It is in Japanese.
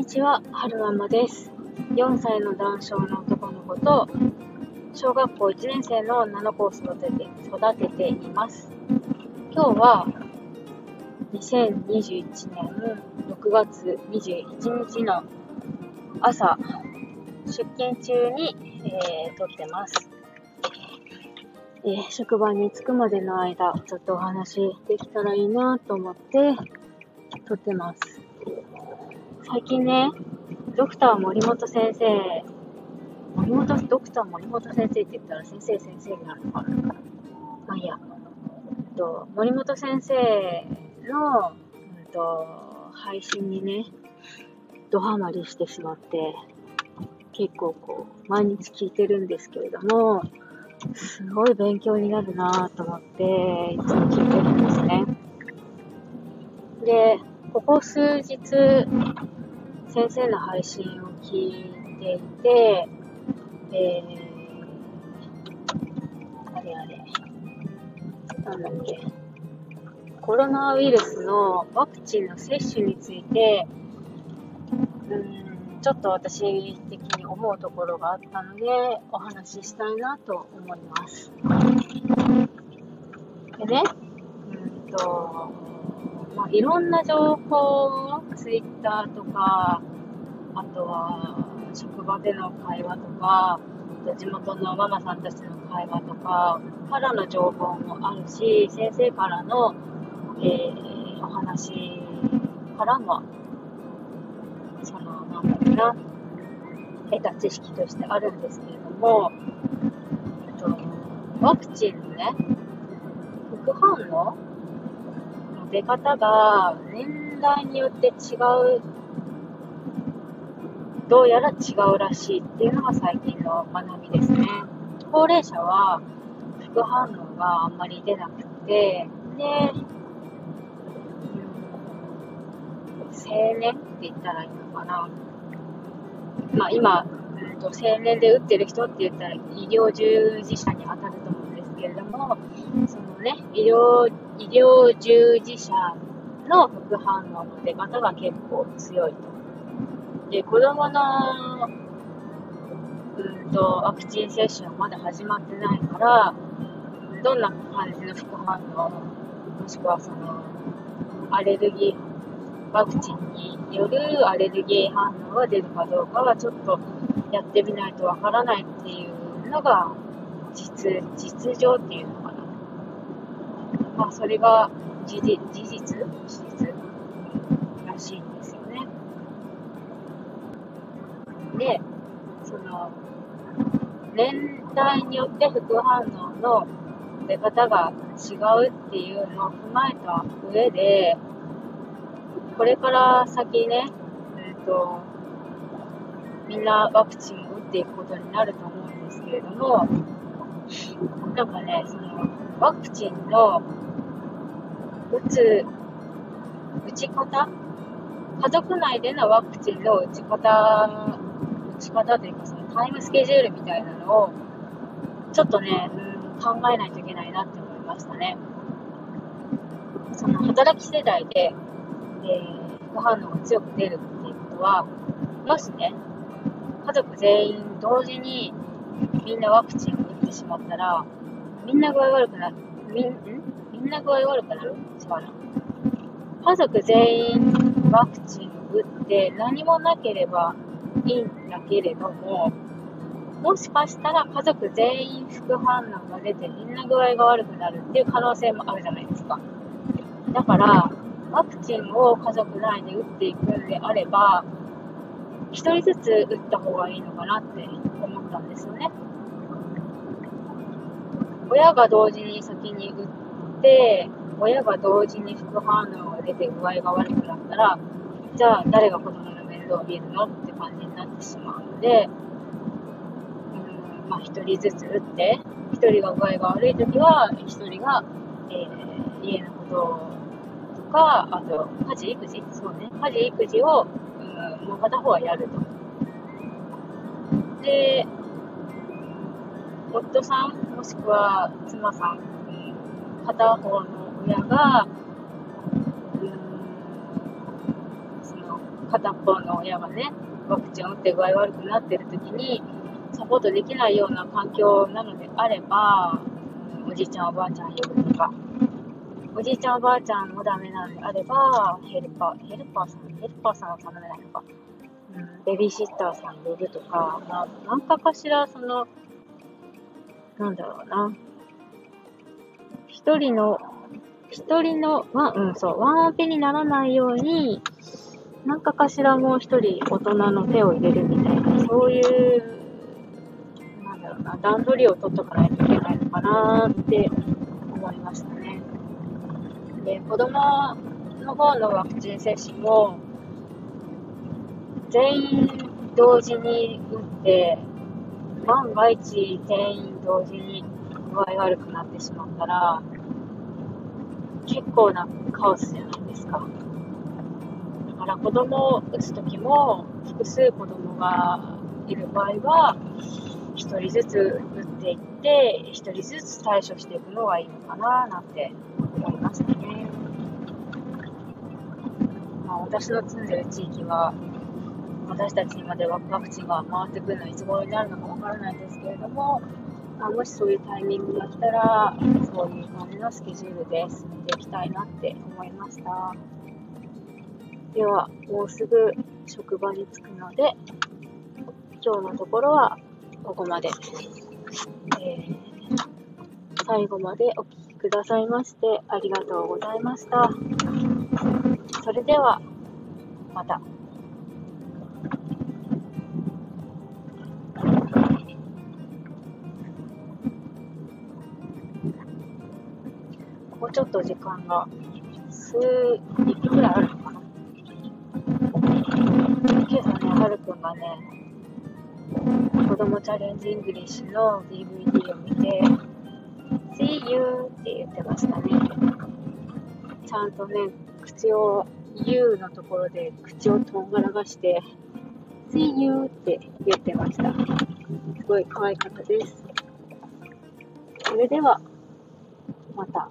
にちは、はるままです。4歳の男性の男の子と、小学校1年生の女の子を育てて育てています。今日は、2021年6月21日の朝、出勤中に、えー撮ってます。えー職場に着くまでの間、ちょっとお話できたらいいなと思って撮ってます。最近ね、ドクター森本先生、森本、ドクター森本先生って言ったら先生先生になるのかなまあいいや。えっと、森本先生の、うんと、配信にね、ドハマりしてしまって、結構こう、毎日聞いてるんですけれども、すごい勉強になるなぁと思って、いつも聞いてるんですね。で、ここ数日、先生の配信を聞いていて、えー、あれあれ、なんだっけ、コロナウイルスのワクチンの接種について、うん、ちょっと私的に思うところがあったので、お話ししたいなと思います。でね、うんと、まあ、いろんな情報をツイッターとか、あとは職場での会話とか、地元のママさんたちの会話とかからの情報もあるし、先生からの、えーお話からも、その、なんだろうな、得た知識としてあるんですけれども、えっと、ワクチンのね、副反応出方が年代によって違う、どうやら違うらしいっていうのが最近の学びですね。高齢者は副反応があんまり出なくて、で、うん青年って言ったらいいのかな。まあ今、うんと青年で打ってる人って言ったら医療従事者に当たると思うんですけれども、そのね、医療、医療従事者の副反応の出方が結構強いと。で、子供の、うんと、ワクチン接種はまだ始まってないから、どんな感じの副反応、もしくはその、アレルギー、ワクチンによるアレルギー反応が出るかどうかはちょっとやってみないとわからないっていうのが実、実情っていうのか。まあそれが事実、事実事実らしいんですよね。で、その、年代によって副反応の出方が違うっていうのを踏まえた上で、これから先ね、えっ、と、みんなワクチンを打っていくことになると思うんですけれども、なんかね、その、ワクチンの打つ、打ち方家族内でのワクチンの打ち方、打ち方というか、そのタイムスケジュールみたいなのを、ちょっとね、うん、考えないといけないなって思いましたね。その、働き世代で、えー副反応が強く出るっていうことは、もしね、家族全員同時にみんなワクチンを打ってしまったら、みんな具合悪くなる、みん、ん？みんな具合悪くなる？違うな。家族全員ワクチン打って何もなければいいんだけれども、もしかしたら家族全員副反応が出てみんな具合が悪くなるっていう可能性もあるじゃないですか。だから、ワクチンを家族内で打っていくんであれば、一人ずつ打った方がいいのかなって思ったんですよね。親が同時に先に打って、親が同時に副反応が出て具合が悪くなったら、じゃあ誰が子供の面倒を見るのって感じになってしまうので、うん、まあ一人ずつ打って、一人が具合が悪い時は、一人が、えー家のこととか、あと、家事、育児？そうね。家事、育児を、うん、もう片方はやると。で、夫さん、もしくは妻さん、片方の親が、うん、その、片方の親がね、ワクチンを打って具合悪くなってる時に、サポートできないような環境なのであれば、おじいちゃんおばあちゃん呼ぶとか、おじいちゃんおばあちゃんもダメなのであれば、ヘルパー、ヘルパーさん、ヘルパーさんは頼めないのか、うん、ベビーシッターさん呼ぶとか、まあ、なんかかしら、その、なんだろうな、一人の、一人の、ワン、うん、そう、ワンオペにならないように、なんかかしらもう一人大人の手を入れるみたいな、そういう、なんだろうな、段取りを取っとかないといけないのかなって思いましたね。で、子供の方のワクチン接種も、全員同時に打って、万が一全員同時に具合悪くなってしまったら、結構なカオスじゃないですか。だから子供を打つときも、複数子供がいる場合は、1人ずつ打っていって、1人ずつ対処していくのがいいのかななんて思いましたね。まあ、私の住んでる地域は、私たちにまでワクチンが回ってくるのはいつ頃になるのかわからないんですけれども、まあ、もしそういうタイミングが来たら、そういう感じのスケジュールで進めていきたいなって思いました。では、もうすぐ職場に着くので、今日のところはここまで。えー、最後までお聴きくださいましてありがとうございました。それでは、また。ちょっと時間が数1分くらいあるのかな。今朝ね、はるくんがね、子供チャレンジイングリッシュの DVD を見て、See you って言ってましたね。ちゃんとね、口を You のところで口をとんがらがして、See you って言ってました。すごい可愛かったです。それでは、また。